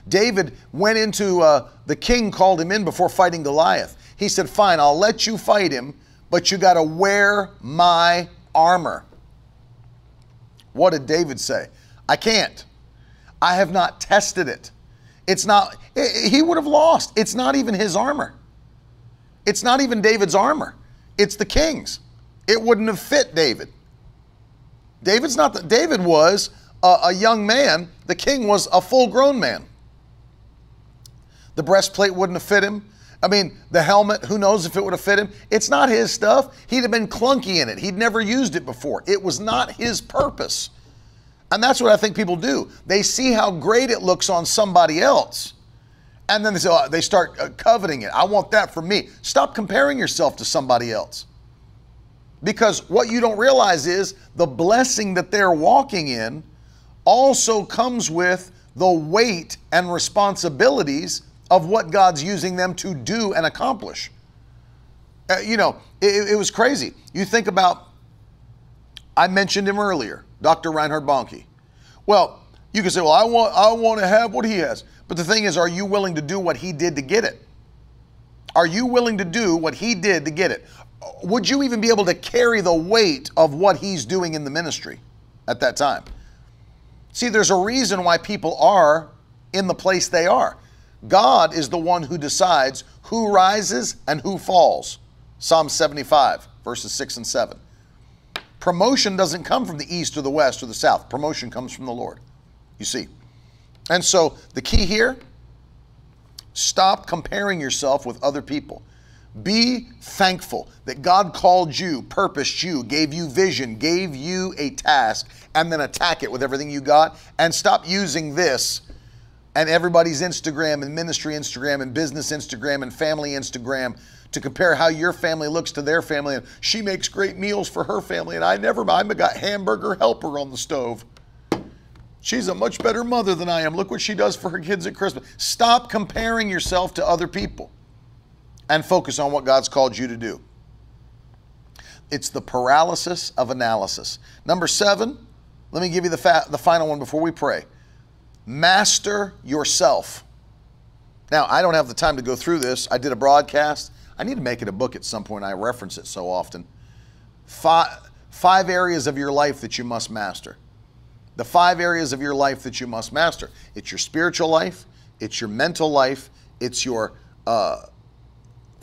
David went into, uh, the king called him in before fighting Goliath. He said, Fine, I'll let you fight him, but you got to wear my armor. What did David say? I can't. I have not tested it. It's not, he would have lost. It's not even his armor. It's not even David's armor. It's the king's. It wouldn't have fit David. David's not the, David was a, a young man. The king was a full grown man. The breastplate wouldn't have fit him. I mean, the helmet, who knows if it would have fit him? It's not his stuff. He'd have been clunky in it. He'd never used it before. It was not his purpose. And that's what I think people do. They see how great it looks on somebody else. And then they, say, oh, they start uh, coveting it. I want that for me. Stop comparing yourself to somebody else. Because what you don't realize is the blessing that they're walking in also comes with the weight and responsibilities of what God's using them to do and accomplish. Uh, you know, it, it, was crazy. You think about, I mentioned him earlier, Dr. Reinhard Bonnke. Well, you can say, well, I want, I want to have what he has. But the thing is, are you willing to do what he did to get it? Are you willing to do what he did to get it? would you even be able to carry the weight of what he's doing in the ministry at that time? See, there's a reason why people are in the place they are. God is the one who decides who rises and who falls. Psalm 75, verses 6 and 7. Promotion doesn't come from the east or the west or the south. Promotion comes from the Lord. You see. And so the key here stop comparing yourself with other people. Be thankful that God called you, purposed you, gave you vision, gave you a task, and then attack it with everything you got. And stop using this and everybody's Instagram and ministry Instagram and business Instagram and family Instagram to compare how your family looks to their family. And she makes great meals for her family, and I never, mind. I've got hamburger helper on the stove. She's a much better mother than I am. Look what she does for her kids at Christmas. Stop comparing yourself to other people and focus on what God's called you to do. It's the paralysis of analysis. Number seven, let me give you the, fa- the final one before we pray. Master yourself. Now, I don't have the time to go through this. I did a broadcast. I need to make it a book at some point. I reference it so often. Five, five areas of your life that you must master. The five areas of your life that you must master it's your spiritual life, it's your mental life, it's your uh,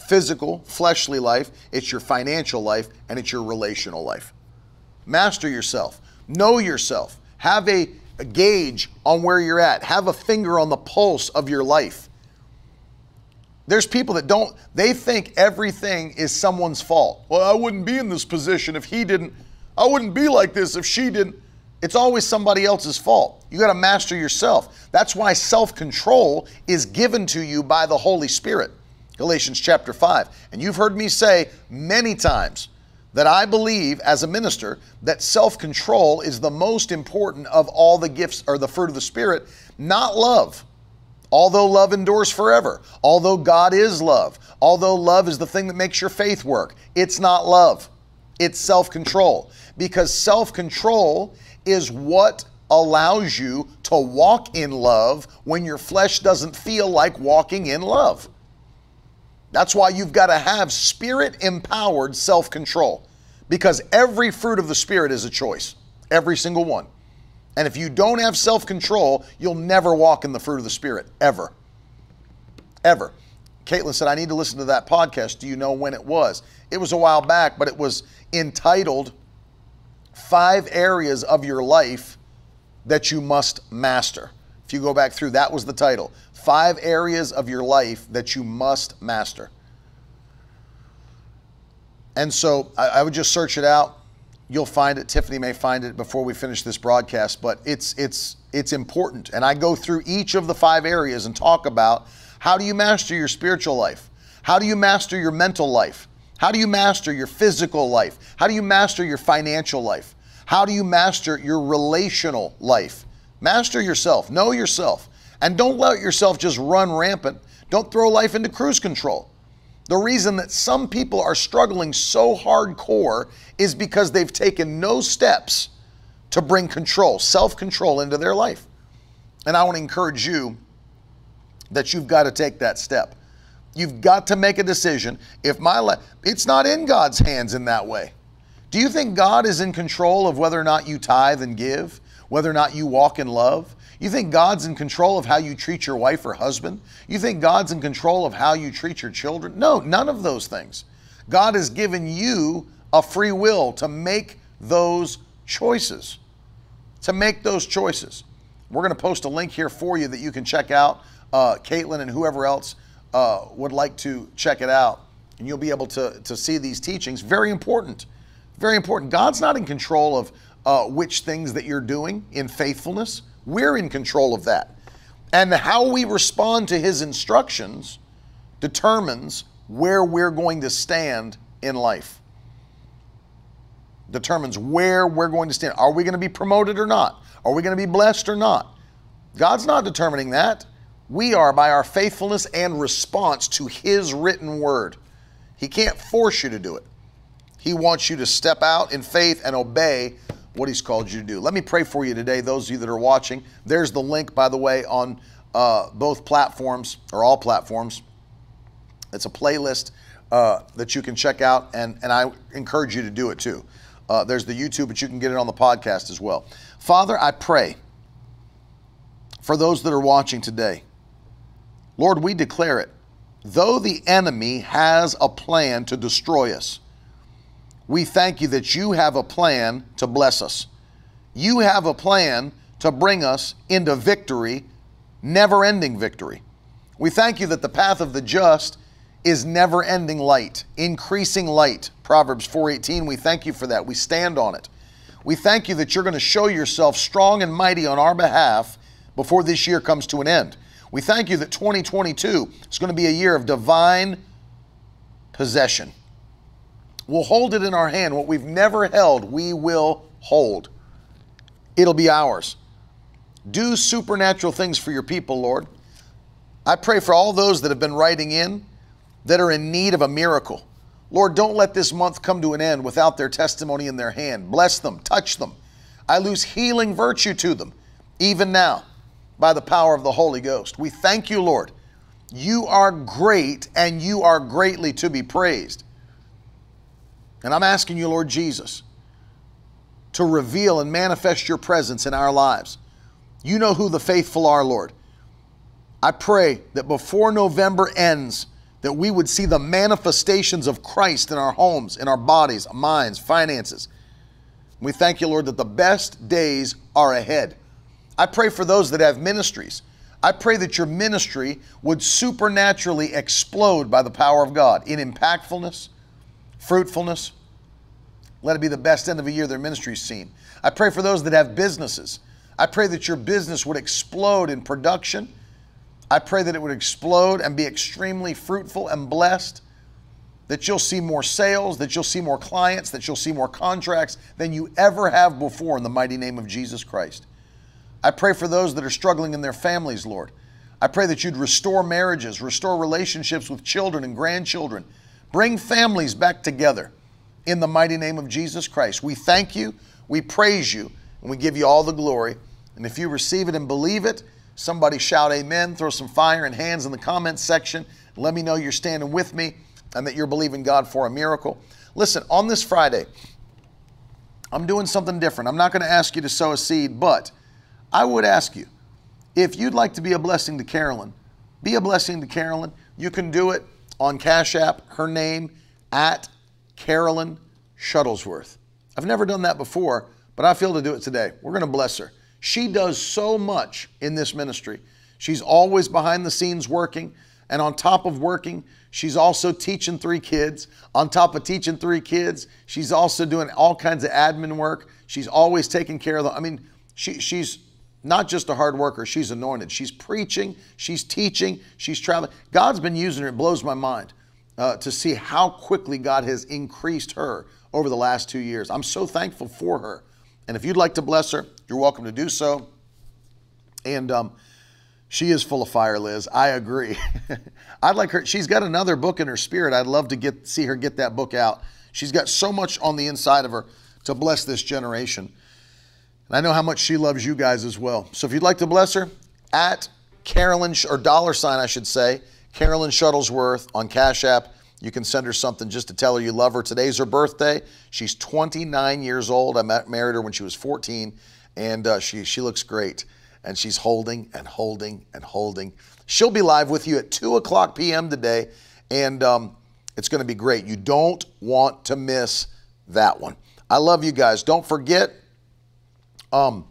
physical, fleshly life, it's your financial life, and it's your relational life. Master yourself, know yourself, have a, a, gauge on where you're at, have a finger on the pulse of your life. There's people that don't, they think everything is someone's fault. Well, I wouldn't be in this position if he didn't, I wouldn't be like this if she didn't. It's always somebody else's fault. You got to master yourself. That's why self control is given to you by the Holy Spirit. Galatians chapter 5. And you've heard me say many times that I believe as a minister that self control is the most important of all the gifts or the fruit of the Spirit, not love. Although love endures forever, although God is love, although love is the thing that makes your faith work, it's not love. It's self control. Because self control is what allows you to walk in love when your flesh doesn't feel like walking in love. That's why you've got to have spirit empowered self control because every fruit of the Spirit is a choice, every single one. And if you don't have self control, you'll never walk in the fruit of the Spirit, ever. Ever. Caitlin said, I need to listen to that podcast. Do you know when it was? It was a while back, but it was entitled Five Areas of Your Life That You Must Master. If you go back through, that was the title Five areas of your life that you must master. And so I, I, would just search it out. You'll find it. Tiffany may find it before we finish this broadcast, but it's it's it's important. And I go through each of the five areas and talk about how do you master your spiritual life? How do you master your mental life? How do you master your physical life? How do you master your financial life? How do you master your relational life? Master yourself, know yourself, and don't let yourself just run rampant. Don't throw life into cruise control. The reason that some people are struggling so hardcore is because they've taken no steps to bring control, self control into their life. And I want to encourage you that you've got to take that step. You've got to make a decision. If my life, it's not in God's hands in that way. Do you think God is in control of whether or not you tithe and give, whether or not you walk in love? You think God's in control of how you treat your wife or husband? You think God's in control of how you treat your children? No, none of those things. God has given you a free will to make those choices. To make those choices. We're going to post a link here for you that you can check out. Uh, Caitlin and whoever else uh, would like to check it out, and you'll be able to, to see these teachings. Very important. Very important. God's not in control of uh, which things that you're doing in faithfulness. We're in control of that. And how we respond to his instructions determines where we're going to stand in life. Determines where we're going to stand. Are we going to be promoted or not? Are we going to be blessed or not? God's not determining that. We are by our faithfulness and response to his written word. He can't force you to do it. He wants you to step out in faith and obey what He's called you to do. Let me pray for you today, those of you that are watching. There's the link, by the way, on uh, both platforms or all platforms. It's a playlist uh, that you can check out, and, and I encourage you to do it too. Uh, there's the YouTube, but you can get it on the podcast as well. Father, I pray for those that are watching today. Lord, we declare it. Though the enemy has a plan to destroy us, we thank you that you have a plan to bless us. You have a plan to bring us into victory, never ending victory. We thank you that the path of the just is never ending light, increasing light. Proverbs 4:18, we thank you for that. We stand on it. We thank you that you're going to show yourself strong and mighty on our behalf before this year comes to an end. We thank you that 2022 is going to be a year of divine possession. We'll hold it in our hand. What we've never held, we will hold. It'll be ours. Do supernatural things for your people, Lord. I pray for all those that have been writing in that are in need of a miracle. Lord, don't let this month come to an end without their testimony in their hand. Bless them, touch them. I lose healing virtue to them, even now, by the power of the Holy Ghost. We thank you, Lord. You are great and you are greatly to be praised. And I'm asking you, Lord Jesus, to reveal and manifest your presence in our lives. You know who the faithful are, Lord. I pray that before November ends, that we would see the manifestations of Christ in our homes, in our bodies, minds, finances. We thank you, Lord, that the best days are ahead. I pray for those that have ministries. I pray that your ministry would supernaturally explode by the power of God in impactfulness, fruitfulness. Let it be the best end of a year their ministry's seen. I pray for those that have businesses. I pray that your business would explode in production. I pray that it would explode and be extremely fruitful and blessed. That you'll see more sales, that you'll see more clients, that you'll see more contracts than you ever have before in the mighty name of Jesus Christ. I pray for those that are struggling in their families, Lord. I pray that you'd restore marriages, restore relationships with children and grandchildren, bring families back together in the mighty name of Jesus Christ. We thank you, we praise you, and we give you all the glory. And if you receive it and believe it, somebody shout amen, throw some fire and hands in the comments section. Let me know you're standing with me and that you're believing God for a miracle. Listen, on this Friday, I'm doing something different. I'm not going to ask you to sow a seed, but I would ask you if you'd like to be a blessing to Carolyn, be a blessing to Carolyn. You can do it on Cash App, her name at Carolyn Shuttlesworth. I've never done that before, but I feel to do it today. We're going to bless her. She does so much in this ministry. She's always behind the scenes working. And on top of working, she's also teaching three kids. On top of teaching three kids, she's also doing all kinds of admin work. She's always taking care of them. I mean, she, she's not just a hard worker, she's anointed. She's preaching, she's teaching, she's traveling. God's been using her. It blows my mind uh, to see how quickly God has increased her over the last two years. I'm so thankful for her. And if you'd like to bless her, you're welcome to do so. And um, she is full of fire, Liz. I agree. I'd like her. She's got another book in her spirit. I'd love to get see her get that book out. She's got so much on the inside of her to bless this generation. And I know how much she loves you guys as well. So if you'd like to bless her, at Carolyn or dollar sign, I should say, Carolyn Shuttlesworth on Cash App. You can send her something just to tell her you love her. Today's her birthday. She's 29 years old. I met, married her when she was 14, and uh, she she looks great. And she's holding and holding and holding. She'll be live with you at 2 o'clock p.m. today, and um, it's going to be great. You don't want to miss that one. I love you guys. Don't forget um,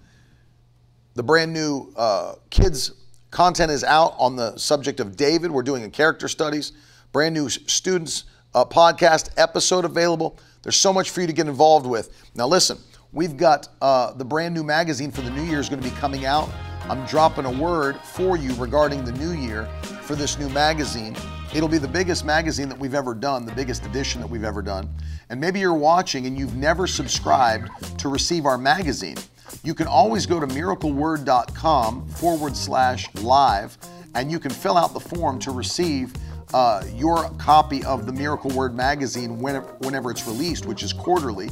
the brand new uh, kids content is out on the subject of David. We're doing a character studies, brand new students uh, podcast episode available. There's so much for you to get involved with. Now, listen, we've got uh, the brand new magazine for the new year is going to be coming out. I'm dropping a word for you regarding the new year for this new magazine. It'll be the biggest magazine that we've ever done, the biggest edition that we've ever done. And maybe you're watching and you've never subscribed to receive our magazine. You can always go to miracleword.com forward slash live and you can fill out the form to receive uh, your copy of the Miracle Word magazine whenever, whenever it's released, which is quarterly.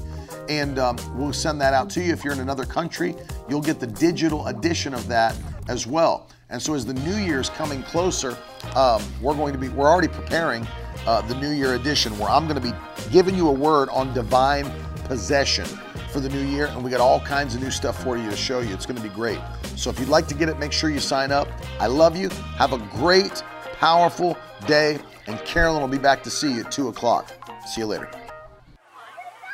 And um, we'll send that out to you. If you're in another country, you'll get the digital edition of that as well. And so, as the new year is coming closer, um, we're going to be, we're already preparing uh, the new year edition where I'm going to be giving you a word on divine possession for the new year, and we got all kinds of new stuff for you to show you. It's going to be great. So if you'd like to get it, make sure you sign up. I love you. Have a great, powerful day, and Carolyn will be back to see you at 2 o'clock. See you later.